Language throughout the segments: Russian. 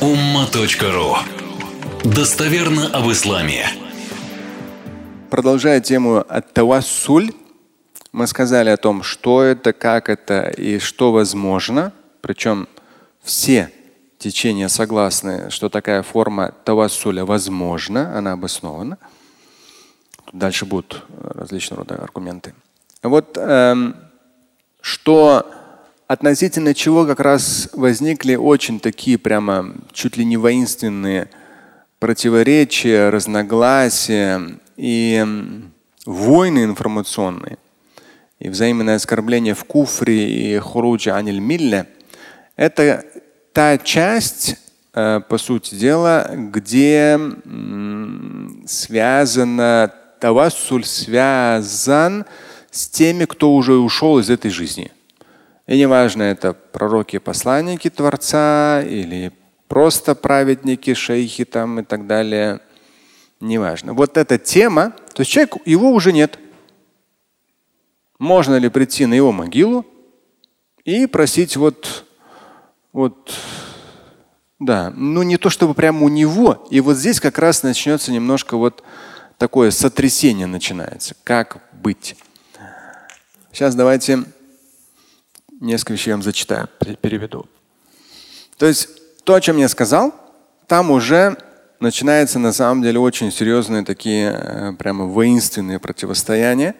umma.ru Достоверно об исламе. Продолжая тему от-тавассуль, мы сказали о том, что это, как это и что возможно. Причем все течения согласны, что такая форма тавассуля возможна, она обоснована. Дальше будут различного рода аргументы. Вот эм, что относительно чего как раз возникли очень такие прямо чуть ли не воинственные противоречия, разногласия и войны информационные, и взаимное оскорбление в куфре и хуруджи аниль милле – это та часть, э, по сути дела, где связано, тавассуль связан с теми, кто уже ушел из этой жизни. И неважно, это пророки, посланники Творца или просто праведники, шейхи там и так далее. Неважно. Вот эта тема, то есть человек, его уже нет. Можно ли прийти на его могилу и просить вот, вот, да, ну не то чтобы прямо у него. И вот здесь как раз начнется немножко вот такое сотрясение начинается. Как быть? Сейчас давайте несколько вещей я вам зачитаю, переведу. То есть то, о чем я сказал, там уже начинаются на самом деле очень серьезные такие э, прямо воинственные противостояния,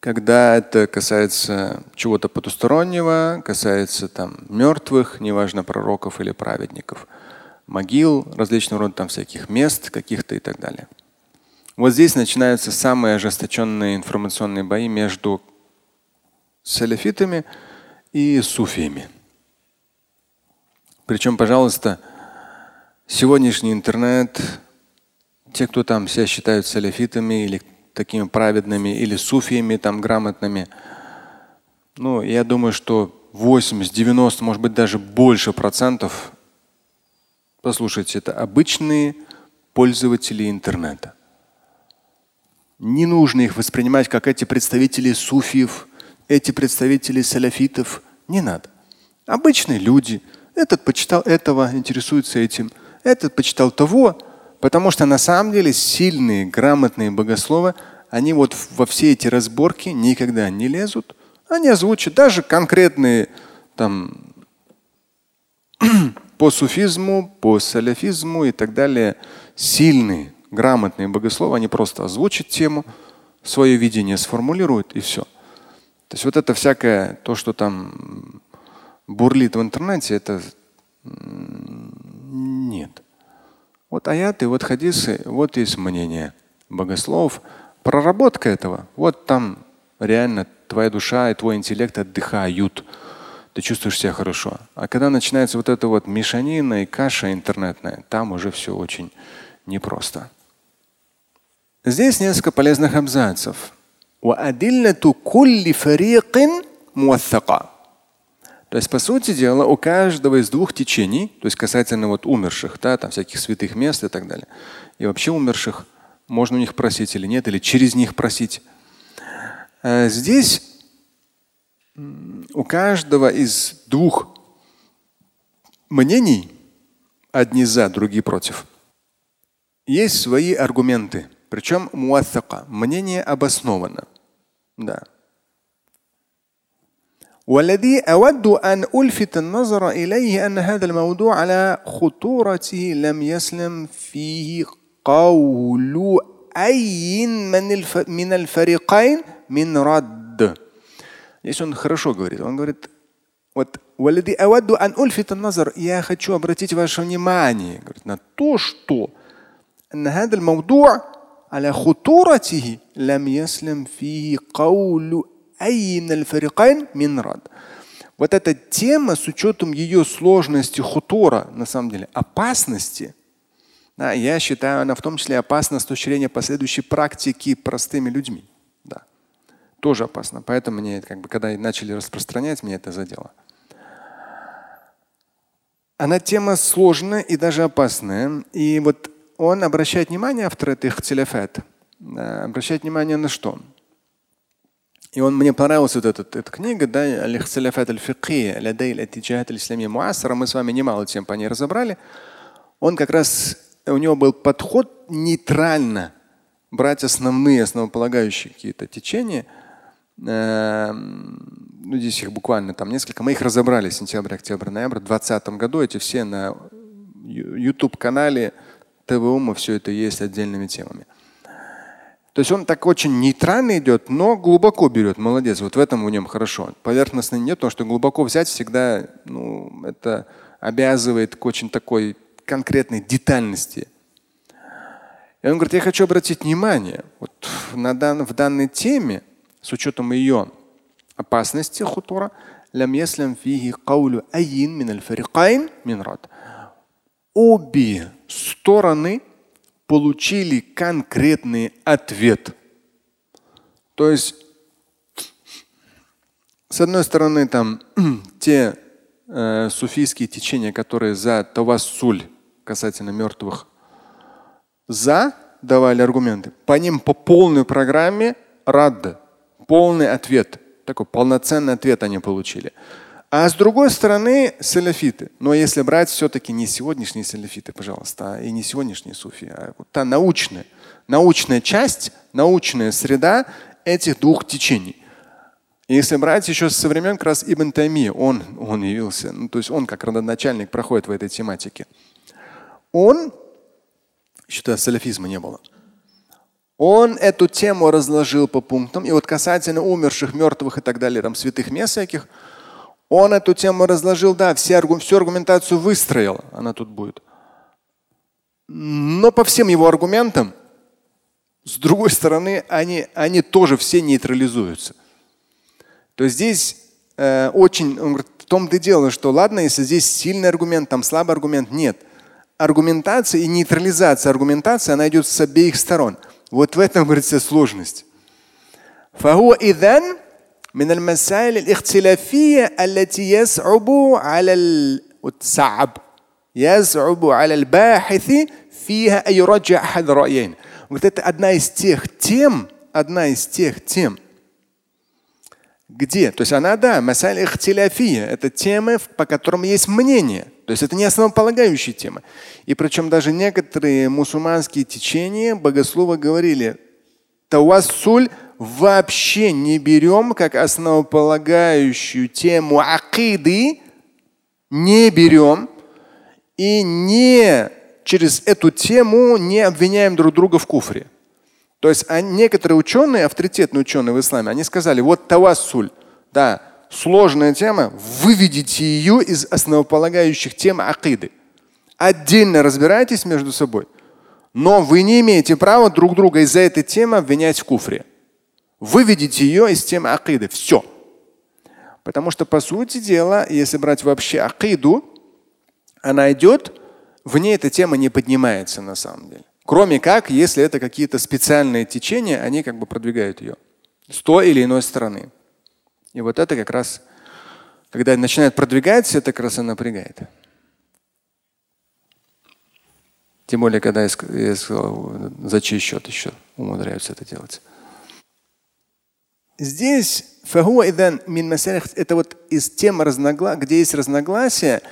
когда это касается чего-то потустороннего, касается там мертвых, неважно пророков или праведников, могил, различного рода там всяких мест каких-то и так далее. Вот здесь начинаются самые ожесточенные информационные бои между саляфитами и суфиями. Причем, пожалуйста, сегодняшний интернет, те, кто там себя считают саляфитами или такими праведными, или суфиями там грамотными, ну, я думаю, что 80, 90, может быть, даже больше процентов, послушайте, это обычные пользователи интернета. Не нужно их воспринимать как эти представители суфиев, эти представители саляфитов. Не надо. Обычные люди. Этот почитал этого, интересуется этим. Этот почитал того. Потому что на самом деле сильные, грамотные богословы, они вот во все эти разборки никогда не лезут. Они озвучат даже конкретные там по суфизму, по саляфизму и так далее сильные, грамотные богословы, они просто озвучат тему, свое видение сформулируют и все. То есть вот это всякое, то, что там бурлит в интернете, это нет. Вот аяты, вот хадисы, вот есть мнение богослов. Проработка этого, вот там реально твоя душа и твой интеллект отдыхают. Ты чувствуешь себя хорошо. А когда начинается вот эта вот мешанина и каша интернетная, там уже все очень непросто. Здесь несколько полезных абзацев. وأدلة كل فريق موثقة. То есть, по сути дела, у каждого из двух течений, то есть касательно вот умерших, да, там всяких святых мест и так далее, и вообще умерших, можно у них просить или нет, или через них просить. Э, здесь у каждого из двух мнений, одни за, другие против, есть свои аргументы. Причем муассака, мнение обосновано. Да. والذي أود أن ألفت النظر إليه أن هذا الموضوع على خطورته لم يسلم فيه قول أي من الف... من الفريقين من رد. Здесь он хорошо говорит. Он говорит, вот والذي أود أن ألفت النظر я хочу обратить ваше внимание говорит, на то, что أن هذا الموضوع على خطورته لم يسلم فيه قول أي من الفريقين من رد. Вот эта тема с учетом ее сложности хутора, на самом деле, опасности, да, я считаю, она в том числе опасна с точки зрения последующей практики простыми людьми. Да. Тоже опасно. Поэтому мне, как бы, когда начали распространять, мне это задело. Она тема сложная и даже опасная. И вот он обращает внимание, автор этих телефет, обращает внимание на что? И он мне понравился вот этот, эта книга, да, Аль-Ихтиляфат аль-Фикхия, исламия Муасара. Мы с вами немало тем по ней разобрали. Он как раз, у него был подход нейтрально брать основные, основополагающие какие-то течения. Эм, ну, здесь их буквально там несколько. Мы их разобрали сентябрь, октябрь, ноябрь. В 2020 году эти все на YouTube-канале ТВУ мы все это есть отдельными темами. То есть он так очень нейтрально идет, но глубоко берет. Молодец. Вот в этом в нем хорошо. Поверхностно нет, потому что глубоко взять всегда, ну, это обязывает к очень такой конкретной детальности. И он говорит, я хочу обратить внимание вот на дан, в данной теме, с учетом ее опасности хутура, обе стороны получили конкретный ответ. То есть, с одной стороны, там те э, суфийские течения, которые за тавассуль касательно мертвых, за давали аргументы. По ним по полной программе рад, полный ответ, такой полноценный ответ они получили. А с другой стороны, салафиты. Но если брать все-таки не сегодняшние салафиты, пожалуйста, а и не сегодняшние суфи, а вот та научная, научная часть, научная среда этих двух течений. Если брать еще со времен как раз Ибн Тайми, он, он явился, ну, то есть он как родоначальник проходит в этой тематике. Он, еще тогда салафизма не было, он эту тему разложил по пунктам. И вот касательно умерших, мертвых и так далее, там святых мест всяких – он эту тему разложил, да, все, всю аргументацию выстроил, она тут будет. Но по всем его аргументам, с другой стороны, они, они тоже все нейтрализуются. То есть здесь э, очень, он говорит, в том-то и дело, что ладно, если здесь сильный аргумент, там слабый аргумент, нет. Аргументация и нейтрализация аргументации, она идет с обеих сторон. Вот в этом, говорит, вся сложность. من المسائل الاختلافية التي يصعب على الصعب يصعب على الباحث فيها أن يرجع أحد الرأيين. Вот это одна из тех тем, одна из тех тем, где, то есть она, да, масаль ихтиляфия, это темы, по которым есть мнение. То есть это не основополагающая тема. И причем даже некоторые мусульманские течения, богословы говорили, тавассуль вообще не берем как основополагающую тему акиды, не берем и не через эту тему не обвиняем друг друга в куфре. То есть а некоторые ученые, авторитетные ученые в исламе, они сказали, вот тавассуль, да, сложная тема, выведите ее из основополагающих тем акиды. Отдельно разбирайтесь между собой. Но вы не имеете права друг друга из-за этой темы обвинять в куфре. Выведите ее из темы акиды. Все. Потому что, по сути дела, если брать вообще акиду, она идет, в ней эта тема не поднимается на самом деле. Кроме как, если это какие-то специальные течения, они как бы продвигают ее с той или иной стороны. И вот это как раз, когда начинает продвигаться, это как раз и напрягает. Тем более, когда я сказал, за чей счет еще умудряются это делать. Здесь это вот из тем разногласия, где есть разногласия,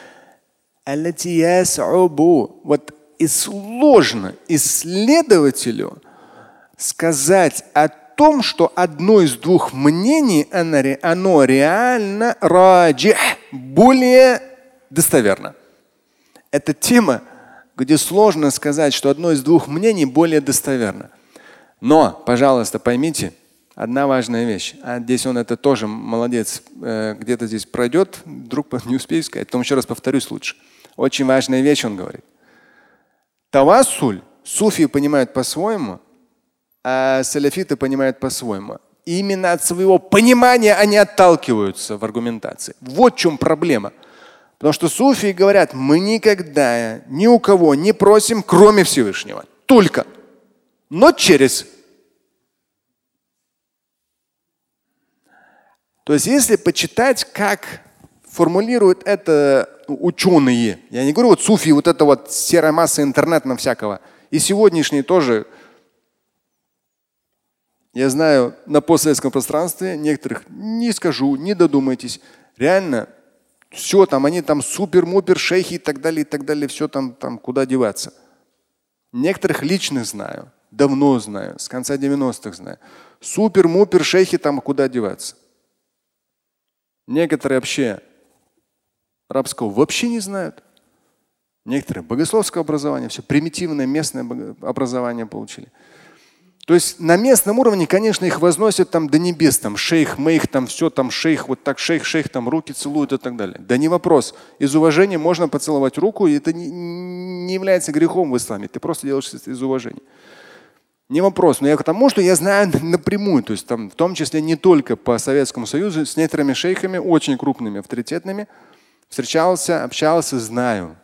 вот и сложно исследователю сказать о том, что одно из двух мнений, оно, оно реально раджих, более достоверно. Это тема, где сложно сказать, что одно из двух мнений более достоверно. Но, пожалуйста, поймите, Одна важная вещь. А здесь он это тоже молодец. Э, где-то здесь пройдет, вдруг не успею сказать. Потом еще раз повторюсь лучше. Очень важная вещь, он говорит. Тавассуль суфи понимают по-своему, а саляфиты понимают по-своему. именно от своего понимания они отталкиваются в аргументации. Вот в чем проблема. Потому что суфии говорят, мы никогда ни у кого не просим, кроме Всевышнего. Только. Но через То есть если почитать, как формулируют это ученые, я не говорю вот суфи, вот это вот серая масса интернета всякого, и сегодняшние тоже Я знаю на постсоветском пространстве некоторых не скажу, не додумайтесь. Реально все там, они там супер-мупер, шейхи и так далее, и так далее, все там, там куда деваться. Некоторых личных знаю, давно знаю, с конца 90-х знаю. Супер-мупер, шейхи там куда деваться. Некоторые вообще арабского вообще не знают. Некоторые богословское образование, все примитивное местное образование получили. То есть на местном уровне, конечно, их возносят там до небес, там шейх, мейх, там все, там шейх, вот так шейх, шейх, там руки целуют и так далее. Да не вопрос. Из уважения можно поцеловать руку, и это не, является грехом в исламе. Ты просто делаешь из уважения. Не вопрос. Но я к тому, что я знаю напрямую, то есть там в том числе не только по Советскому Союзу, с некоторыми шейхами, очень крупными, авторитетными, встречался, общался, знаю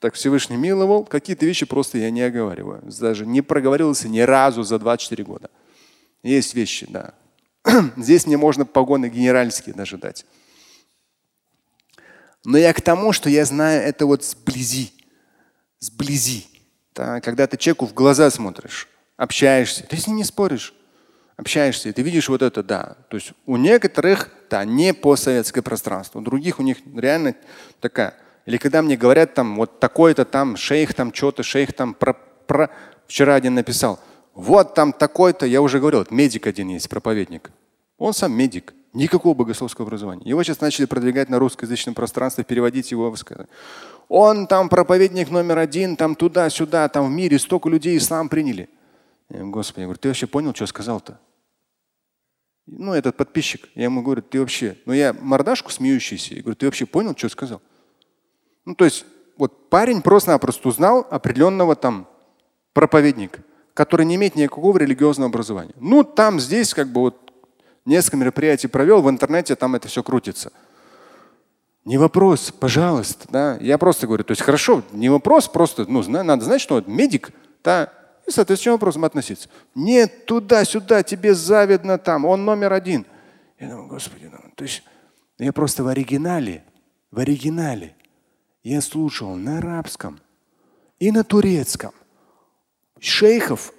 так Всевышний миловал, какие-то вещи просто я не оговариваю. Даже не проговорился ни разу за 24 года. Есть вещи, да. Здесь мне можно погоны генеральские даже дать. Но я к тому, что я знаю это вот сблизи. Сблизи. Да, когда ты человеку в глаза смотришь, общаешься, ты с ним не споришь, общаешься, и ты видишь вот это, да. То есть у некоторых, да, не постсоветское пространство, у других у них реально такая или когда мне говорят там вот такой-то там шейх там что-то, шейх там про, про... Вчера один написал, вот там такой-то, я уже говорил, медик один есть, проповедник. Он сам медик, никакого богословского образования. Его сейчас начали продвигать на русскоязычном пространстве, переводить его. Он там проповедник номер один, там туда-сюда, там в мире столько людей ислам приняли. Я, Господи, я говорю, ты вообще понял, что сказал-то? Ну, этот подписчик, я ему говорю, ты вообще, ну я мордашку смеющийся, я говорю, ты вообще понял, что сказал? Ну, то есть вот парень просто-напросто узнал определенного там проповедника, который не имеет никакого религиозного образования. Ну, там, здесь как бы вот несколько мероприятий провел, в интернете там это все крутится. Не вопрос, пожалуйста, да. Я просто говорю, то есть хорошо, не вопрос, просто, ну, надо знать, что медик, да, и соответственно вопросом относиться. Нет, туда-сюда, тебе завидно там, он номер один. Я думаю, господи, ну, то есть я просто в оригинале, в оригинале я слушал на арабском и на турецком шейхов,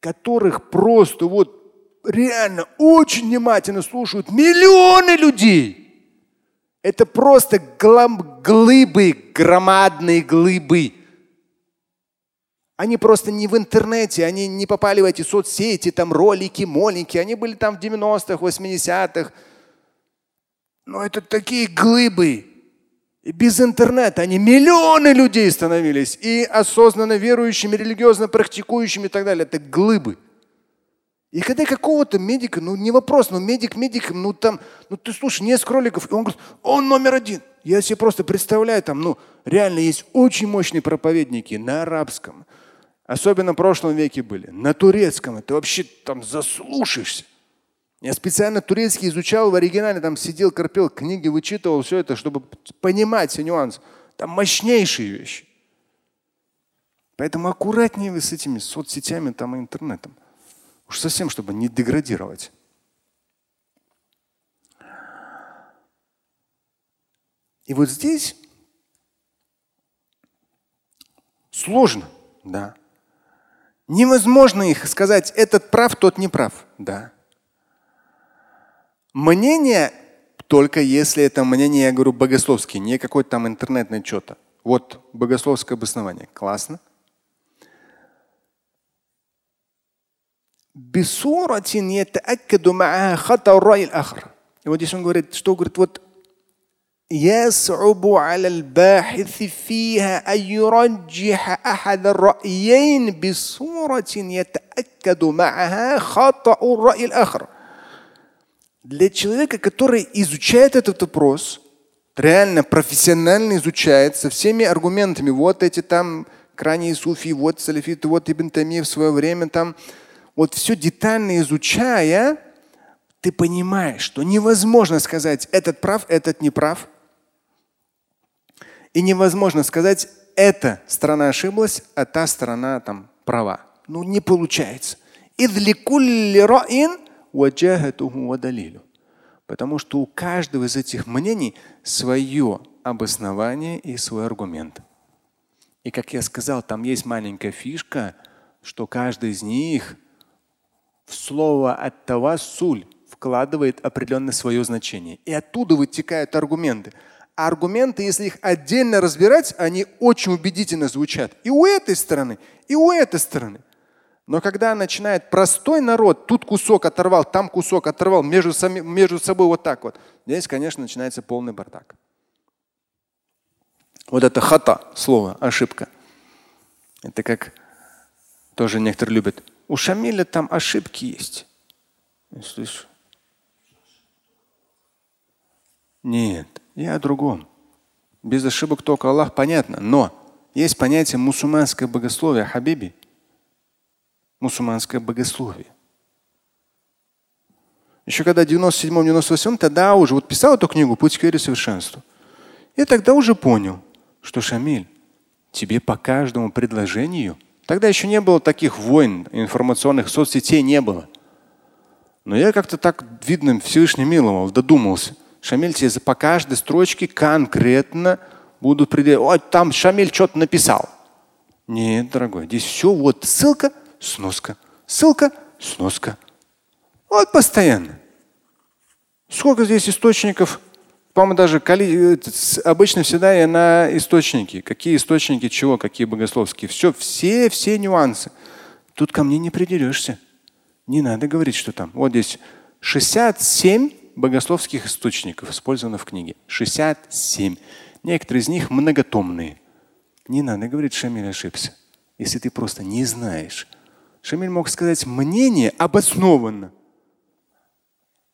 которых просто вот реально очень внимательно слушают миллионы людей. Это просто глыбы, громадные глыбы. Они просто не в интернете, они не попали в эти соцсети, там ролики, молики. Они были там в 90-х, 80-х. Но это такие глыбы. И без интернета они миллионы людей становились. И осознанно верующими, религиозно практикующими и так далее. Это глыбы. И когда какого-то медика, ну не вопрос, но медик медиком, ну там, ну ты слушай, несколько роликов, и он говорит, он номер один. Я себе просто представляю, там, ну реально есть очень мощные проповедники на арабском, особенно в прошлом веке были, на турецком, это вообще там заслушаешься. Я специально турецкий изучал в оригинале, там сидел, корпел, книги вычитывал, все это, чтобы понимать все нюансы. Там мощнейшие вещи. Поэтому аккуратнее вы с этими соцсетями там, и интернетом. Уж совсем, чтобы не деградировать. И вот здесь сложно, да. Невозможно их сказать, этот прав, тот не прав. Да. Мнение только если это мнение, я говорю, богословские, не какой-то там интернетное что-то. Вот богословское обоснование. Классно. И вот здесь он говорит, что говорит, вот يصعب على الباحث فيها أن يرجح أحد الرأيين بصورة يتأكد معها خطأ الرأي الآخر для человека, который изучает этот вопрос, реально профессионально изучает со всеми аргументами, вот эти там крайние суфи, вот салифиты, вот Ибн Тами в свое время там, вот все детально изучая, ты понимаешь, что невозможно сказать, этот прав, этот не прав. и невозможно сказать, эта сторона ошиблась, а та сторона там права. Ну не получается. Потому что у каждого из этих мнений свое обоснование и свой аргумент. И как я сказал, там есть маленькая фишка, что каждый из них в слово ат-тавассуль вкладывает определенное свое значение. И оттуда вытекают аргументы. А аргументы, если их отдельно разбирать, они очень убедительно звучат. И у этой стороны, и у этой стороны. Но когда начинает простой народ, тут кусок оторвал, там кусок оторвал, между, сами, между собой вот так вот, здесь, конечно, начинается полный бардак. Вот это хата, слово, ошибка. Это как тоже некоторые любят. У Шамиля там ошибки есть. Слышу. Нет, я о другом. Без ошибок только Аллах, понятно. Но есть понятие мусульманское богословие, хабиби. Мусульманское богословие. Еще когда в 97-98, тогда уже вот писал эту книгу «Путь к вере совершенству». Я тогда уже понял, что Шамиль, тебе по каждому предложению, тогда еще не было таких войн, информационных соцсетей не было. Но я как-то так, видно, Всевышний миловал, додумался. Шамиль тебе по каждой строчке конкретно будут определять. Ой, там Шамиль что-то написал. Нет, дорогой, здесь все вот ссылка, сноска, ссылка, сноска. Вот постоянно. Сколько здесь источников? По-моему, даже коли... обычно всегда я на источники. Какие источники чего, какие богословские. Все, все, все нюансы. Тут ко мне не придерешься. Не надо говорить, что там. Вот здесь 67 богословских источников использовано в книге. 67. Некоторые из них многотомные. Не надо говорить, Шамиль ошибся, если ты просто не знаешь. Шамиль мог сказать мнение обоснованно,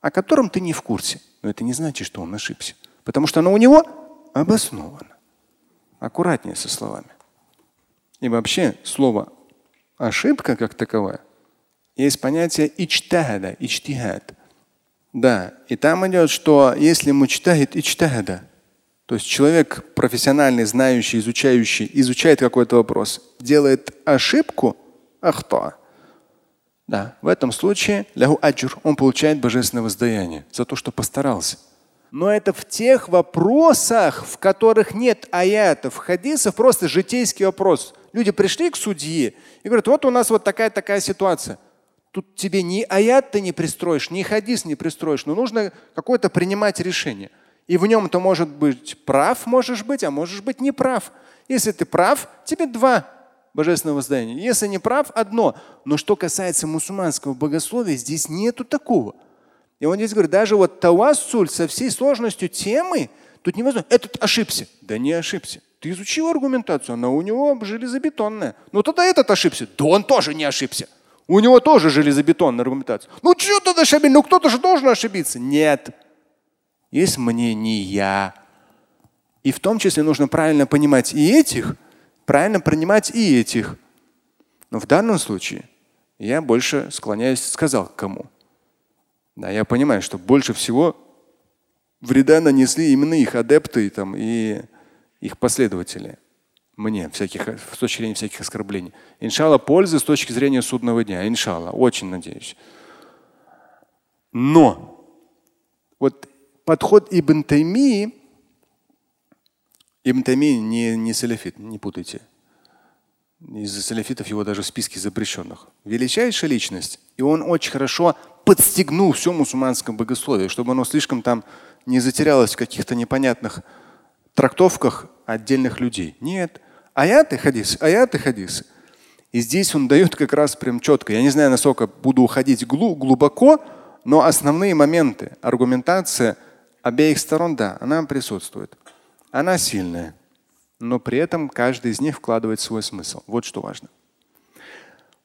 о котором ты не в курсе. Но это не значит, что он ошибся. Потому что оно у него обосновано. Аккуратнее со словами. И вообще слово ошибка как таковая есть понятие ичтагада, ичтигад. Да, и там идет, что если мучтахид ичтагада, то есть человек профессиональный, знающий, изучающий, изучает какой-то вопрос, делает ошибку, ахта. Да, в этом случае лягу аджур, он получает божественное воздаяние за то, что постарался. Но это в тех вопросах, в которых нет аятов, хадисов, просто житейский вопрос. Люди пришли к судье и говорят, вот у нас вот такая-такая ситуация. Тут тебе ни аят ты не пристроишь, ни хадис не пристроишь, но нужно какое-то принимать решение. И в нем ты может быть прав, можешь быть, а можешь быть не прав. Если ты прав, тебе два божественного воздаяния. Если не прав, одно. Но что касается мусульманского богословия, здесь нету такого. И он здесь говорит, даже вот тавассуль со всей сложностью темы, тут невозможно. Этот ошибся. Да не ошибся. Ты изучил аргументацию, она у него железобетонная. Ну тогда этот ошибся. Да он тоже не ошибся. У него тоже железобетонная аргументация. Ну что тогда Шабиль? Ну кто-то же должен ошибиться. Нет. Есть мнения. И в том числе нужно правильно понимать и этих, правильно принимать и этих. Но в данном случае я больше склоняюсь, сказал к кому. Да, я понимаю, что больше всего вреда нанесли именно их адепты там, и их последователи мне всяких, с точки зрения всяких оскорблений. Иншалла, пользы с точки зрения судного дня. Иншалла, очень надеюсь. Но вот подход Ибн Таймии, Ибн Таймии не, не салафит, не путайте. Из салафитов его даже в списке запрещенных. Величайшая личность. И он очень хорошо подстегнул все мусульманское богословие, чтобы оно слишком там не затерялось в каких-то непонятных трактовках отдельных людей. Нет Аяты хадисы, аяты хадисы. И здесь он дает как раз прям четко. Я не знаю, насколько буду уходить глубоко, но основные моменты, аргументация обеих сторон, да, она присутствует. Она сильная, но при этом каждый из них вкладывает свой смысл. Вот что важно.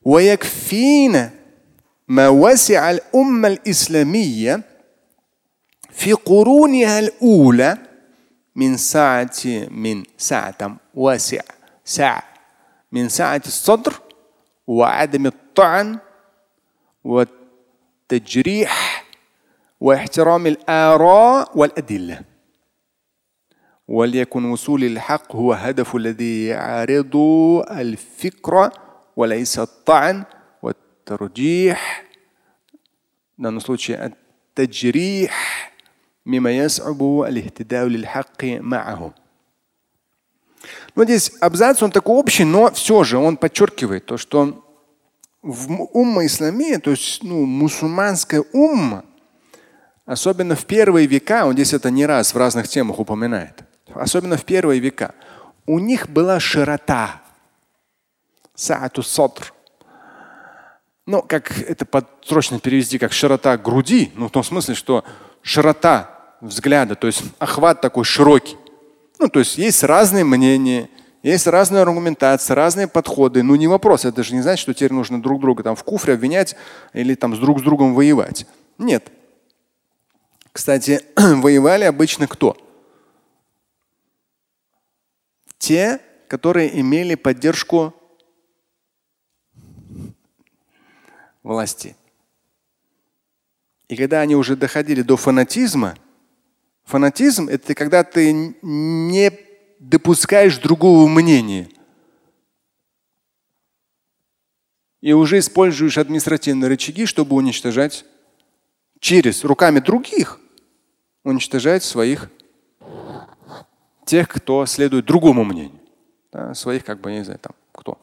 ويكفينا ما وسع الأمة الإسلامية في قرونها الأولى من ساعة من ساعة واسع ساعة. من سعة الصدر وعدم الطعن والتجريح واحترام الآراء والأدلة. وليكن وصول الحق هو هدف الذي يعارض الفكرة وليس الطعن والترجيح. التجريح مما يصعب الاهتداء للحق معه Ну, здесь абзац, он такой общий, но все же он подчеркивает то, что в умма исламия, то есть ну, мусульманская умма, особенно в первые века, он здесь это не раз в разных темах упоминает, особенно в первые века, у них была широта, саату сотр. Ну, как это срочно перевести, как широта груди, ну, в том смысле, что широта взгляда, то есть охват такой широкий. Ну, то есть есть разные мнения, есть разные аргументации, разные подходы. Ну, не вопрос. Это же не значит, что теперь нужно друг друга там в куфре обвинять или там с друг с другом воевать. Нет. Кстати, воевали обычно кто? Те, которые имели поддержку власти. И когда они уже доходили до фанатизма, фанатизм это когда ты не допускаешь другого мнения. И уже используешь административные рычаги, чтобы уничтожать через руками других, уничтожать своих тех, кто следует другому мнению. Да, своих, как бы, не знаю, там, кто?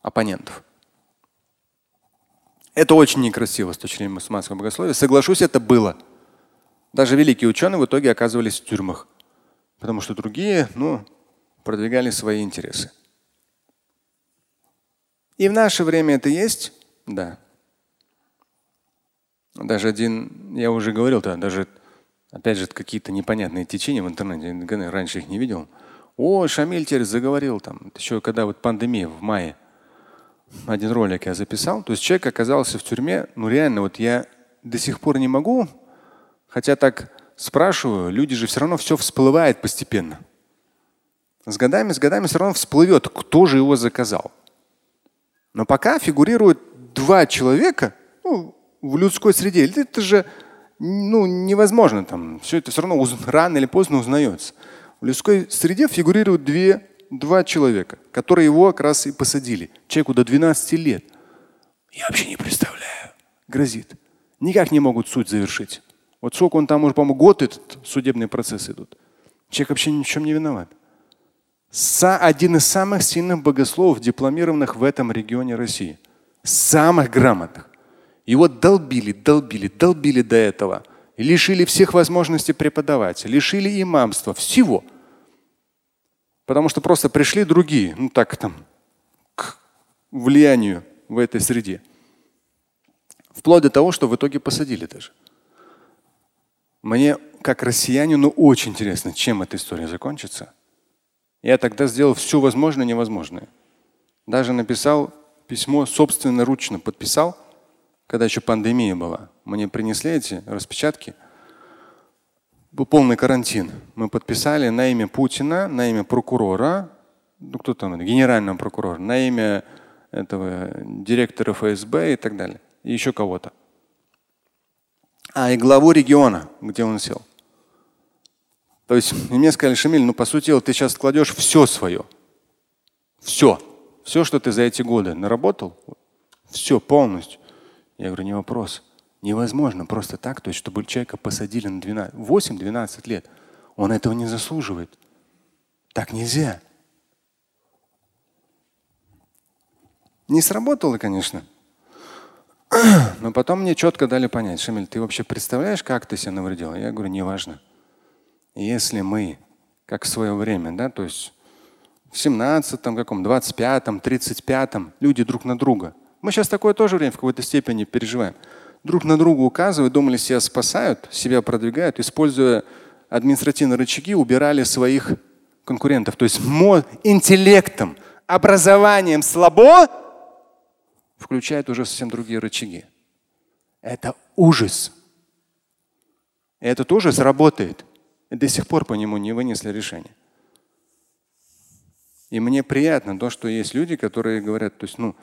Оппонентов. Это очень некрасиво с точки зрения мусульманского богословия. Соглашусь, это было. Даже великие ученые в итоге оказывались в тюрьмах. Потому что другие, ну, продвигали свои интересы. И в наше время это есть? Да. Даже один, я уже говорил, да, даже опять же какие-то непонятные течения в интернете, раньше их не видел. О, Шамиль теперь заговорил там, еще когда вот пандемия в мае один ролик я записал. То есть человек оказался в тюрьме. Ну реально, вот я до сих пор не могу, хотя так спрашиваю, люди же все равно все всплывает постепенно. С годами, с годами все равно всплывет, кто же его заказал. Но пока фигурируют два человека ну, в людской среде. Это же ну, невозможно. Там. Все это все равно рано или поздно узнается. В людской среде фигурируют две два человека, которые его как раз и посадили. Человеку до 12 лет. Я вообще не представляю. Грозит. Никак не могут суд завершить. Вот сколько он там уже, по-моему, год этот судебный процесс идут. Человек вообще ни в чем не виноват. Са один из самых сильных богословов, дипломированных в этом регионе России. Самых грамотных. Его долбили, долбили, долбили до этого. Лишили всех возможностей преподавать, лишили имамства, всего. Потому что просто пришли другие, ну так там, к влиянию в этой среде. Вплоть до того, что в итоге посадили даже. Мне, как россиянину, очень интересно, чем эта история закончится. Я тогда сделал все возможное и невозможное. Даже написал письмо собственноручно, подписал, когда еще пандемия была. Мне принесли эти распечатки – был полный карантин. Мы подписали на имя Путина, на имя прокурора, ну кто там, генерального прокурора, на имя этого директора ФСБ и так далее. И еще кого-то. А, и главу региона, где он сел. То есть мне сказали, Шамиль, ну по сути ты сейчас кладешь все свое. Все. Все, что ты за эти годы наработал, все полностью. Я говорю, не вопрос. Невозможно просто так, то есть, чтобы человека посадили на 8-12 лет. Он этого не заслуживает. Так нельзя. Не сработало, конечно. Но потом мне четко дали понять, Шамиль, ты вообще представляешь, как ты себя навредил? Я говорю, неважно. Если мы, как в свое время, да, то есть в 17-м, каком, 25-м, 35-м, люди друг на друга. Мы сейчас такое тоже время в какой-то степени переживаем друг на друга указывают, думали, себя спасают, себя продвигают, используя административные рычаги, убирали своих конкурентов. То есть интеллектом, образованием слабо включает уже совсем другие рычаги. Это ужас. И этот ужас работает. И до сих пор по нему не вынесли решение. И мне приятно то, что есть люди, которые говорят, то есть, ну,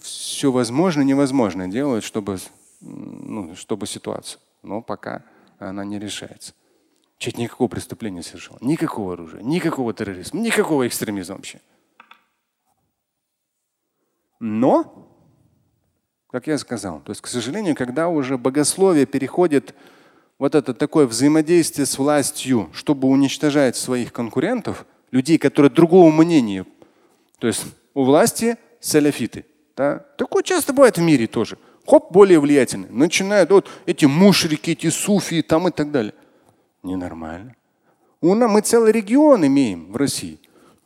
все возможно, невозможно делают, чтобы ну, чтобы ситуацию. Но пока она не решается. Чуть никакого преступления совершил. Никакого оружия, никакого терроризма, никакого экстремизма вообще. Но, как я сказал, то есть, к сожалению, когда уже богословие переходит вот это такое взаимодействие с властью, чтобы уничтожать своих конкурентов, людей, которые другого мнения, то есть у власти саляфиты, Да? Такое часто бывает в мире тоже. Хоп, более влиятельный. Начинают вот эти мушрики, эти суфии там и так далее. Ненормально. У нас мы целый регион имеем в России.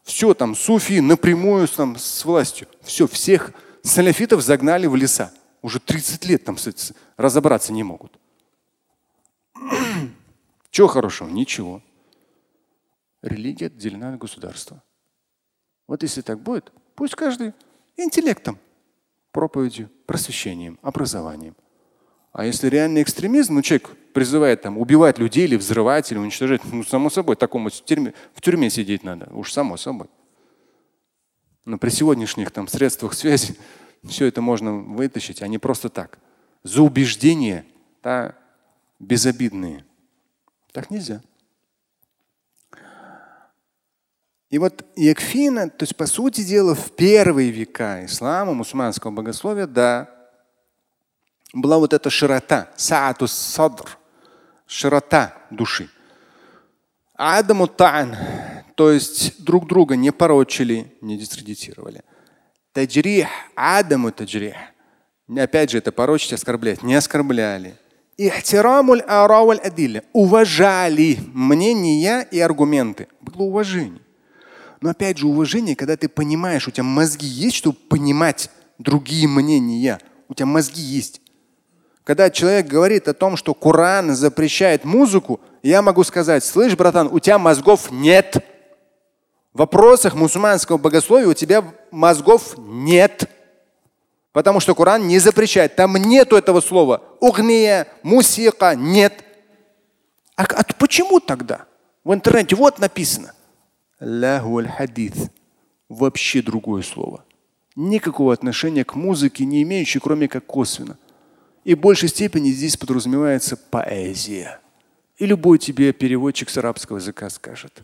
Все там, суфии напрямую там, с властью. Все, всех саляфитов загнали в леса. Уже 30 лет там разобраться не могут. Чего хорошего? Ничего. Религия отделена от государства. Вот если так будет, пусть каждый интеллектом, проповедью, просвещением, образованием. А если реальный экстремизм, ну человек призывает там убивать людей или взрывать, или уничтожать, ну само собой, такому в тюрьме, в тюрьме сидеть надо, уж само собой. Но при сегодняшних там средствах связи все это можно вытащить, а не просто так. За убеждения да, безобидные. Так нельзя. И вот Якфина, то есть по сути дела в первые века ислама, мусульманского богословия, да, была вот эта широта, саатус садр, широта души. Адаму та'ан, то есть друг друга не порочили, не дискредитировали. Таджрих, адаму таджрих. Опять же, это порочить, оскорблять. Не оскорбляли. Ихтирамуль арауаль адилля. Уважали мнения и аргументы. Было уважение. Но опять же, уважение, когда ты понимаешь, у тебя мозги есть, чтобы понимать другие мнения. У тебя мозги есть. Когда человек говорит о том, что Коран запрещает музыку, я могу сказать, слышь, братан, у тебя мозгов нет. Вопросах мусульманского богословия у тебя мозгов нет. Потому что Коран не запрещает. Там нету этого слова. Угния, мусика, нет. А, а почему тогда? В интернете вот написано. Лаху хадис. Вообще другое слово. Никакого отношения к музыке не имеющей, кроме как косвенно. И в большей степени здесь подразумевается поэзия. И любой тебе переводчик с арабского языка скажет.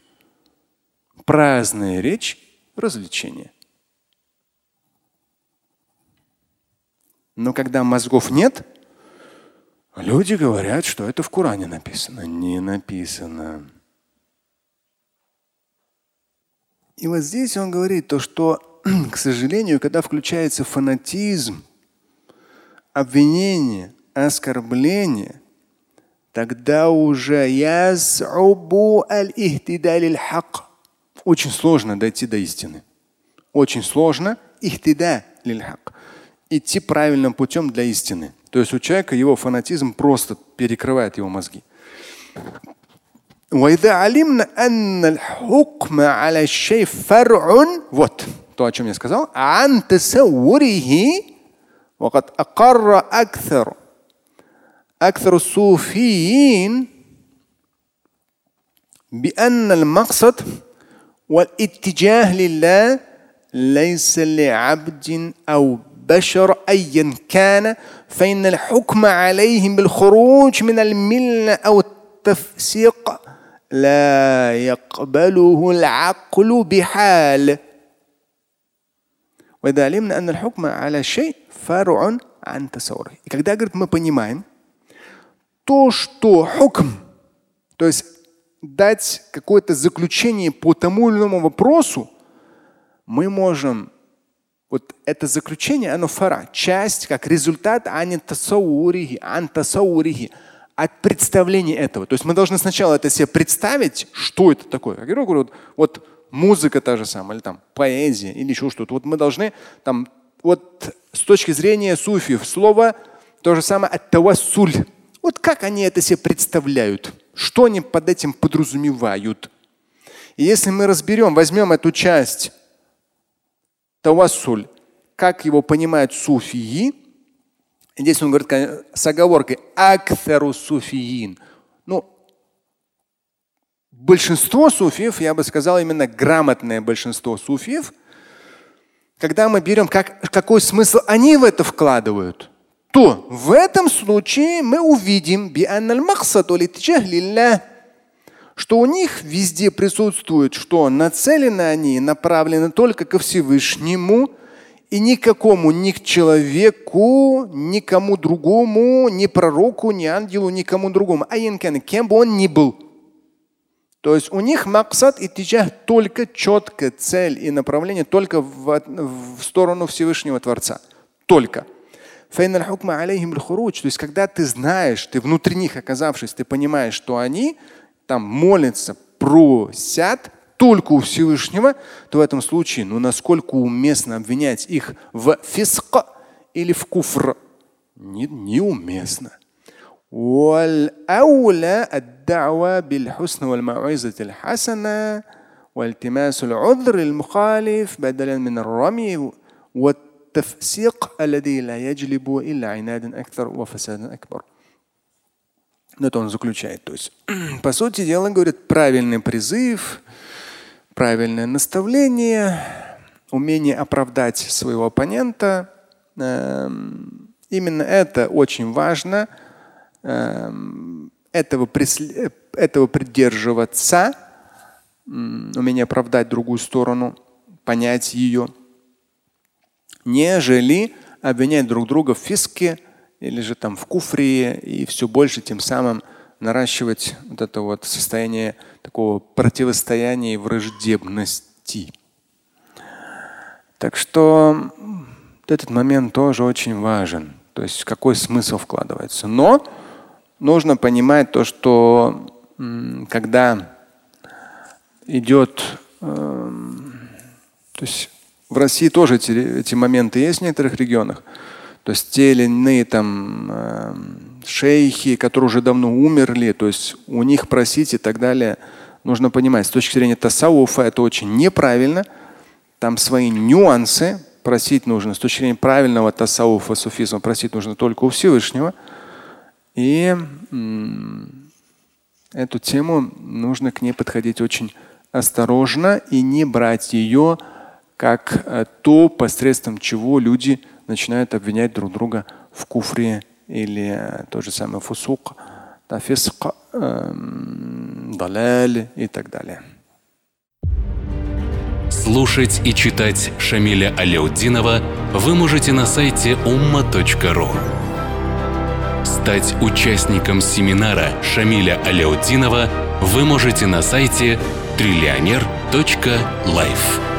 Праздная речь – развлечение. Но когда мозгов нет, люди говорят, что это в Коране написано. Не написано. И вот здесь он говорит то, что, к сожалению, когда включается фанатизм, обвинение, оскорбление, тогда уже очень сложно дойти до истины. Очень сложно идти правильным путем для истины. То есть у человека его фанатизм просто перекрывает его мозги. وإذا علمنا أن الحكم على الشيء فرع вот то, о чем я сказал, عن تسوره وقد أقر أكثر أكثر الصوفيين بأن المقصد والاتجاه لله ليس لعبد أو بشر أيا كان فإن الحكم عليهم بالخروج من الملة أو التفسيق لا يقبله العقل بحال وإذا علمنا أن الحكم على شيء فرع عن تصوره. И когда, говорит, мы понимаем то, что хукм, то есть дать какое-то заключение по тому или иному вопросу, мы можем вот это заключение, оно фара, часть, как результат антасаурихи, антасаурихи, от представления этого. То есть мы должны сначала это себе представить, что это такое. Я говорю, вот, вот музыка та же самая, или там поэзия, или еще что-то. Вот мы должны там, вот с точки зрения суфиев, слово то же самое от тавассуль. Вот как они это себе представляют, что они под этим подразумевают. И если мы разберем, возьмем эту часть тавассуль, как его понимают суфии, Здесь он говорит с оговоркой акферу суфиин. Ну, большинство суфиев, я бы сказал, именно грамотное большинство суфиев, когда мы берем, как, какой смысл они в это вкладывают, то в этом случае мы увидим, что у них везде присутствует, что нацелены они, направлены только ко Всевышнему – и никакому, ни к человеку, никому другому, ни пророку, ни ангелу, никому другому. А кем бы он ни был. То есть у них максат и тиджах только четкая цель и направление только в, в сторону Всевышнего Творца. Только То есть, когда ты знаешь, ты внутри них оказавшись, ты понимаешь, что они там молятся, просят только у Всевышнего, то в этом случае, ну насколько уместно обвинять их в фиск или в куфр? Не, неуместно. والأولى الدعوة بالحسن والموعظة الحسنة والتماس العذر المخالف بدلا من الرمي والتفسيق الذي لا يجلب إلا عنادا أكثر وفسادا أكبر. Но это он заключает. То есть, по сути дела, говорит, правильный призыв, правильное наставление, умение оправдать своего оппонента. Эм, именно это очень важно. Эм, этого, этого придерживаться, умение оправдать другую сторону, понять ее, нежели обвинять друг друга в фиске, или же там в куфре и все больше тем самым наращивать вот это вот состояние такого противостояния и враждебности. Так что этот момент тоже очень важен. То есть какой смысл вкладывается. Но нужно понимать то, что когда идет, э, то есть в России тоже эти, эти моменты есть в некоторых регионах. То есть те или иные там э, шейхи, которые уже давно умерли, то есть у них просить и так далее. Нужно понимать, с точки зрения тасауфа это очень неправильно. Там свои нюансы. Просить нужно с точки зрения правильного тасауфа, суфизма, просить нужно только у Всевышнего. И эту тему нужно к ней подходить очень осторожно и не брать ее как э, то, посредством чего люди начинают обвинять друг друга в куфре или э, то же самое фусук, тафиск, эм, даляль и так далее. Слушать и читать Шамиля Аляутдинова вы можете на сайте umma.ru. Стать участником семинара Шамиля Аляутдинова вы можете на сайте триллионер.life.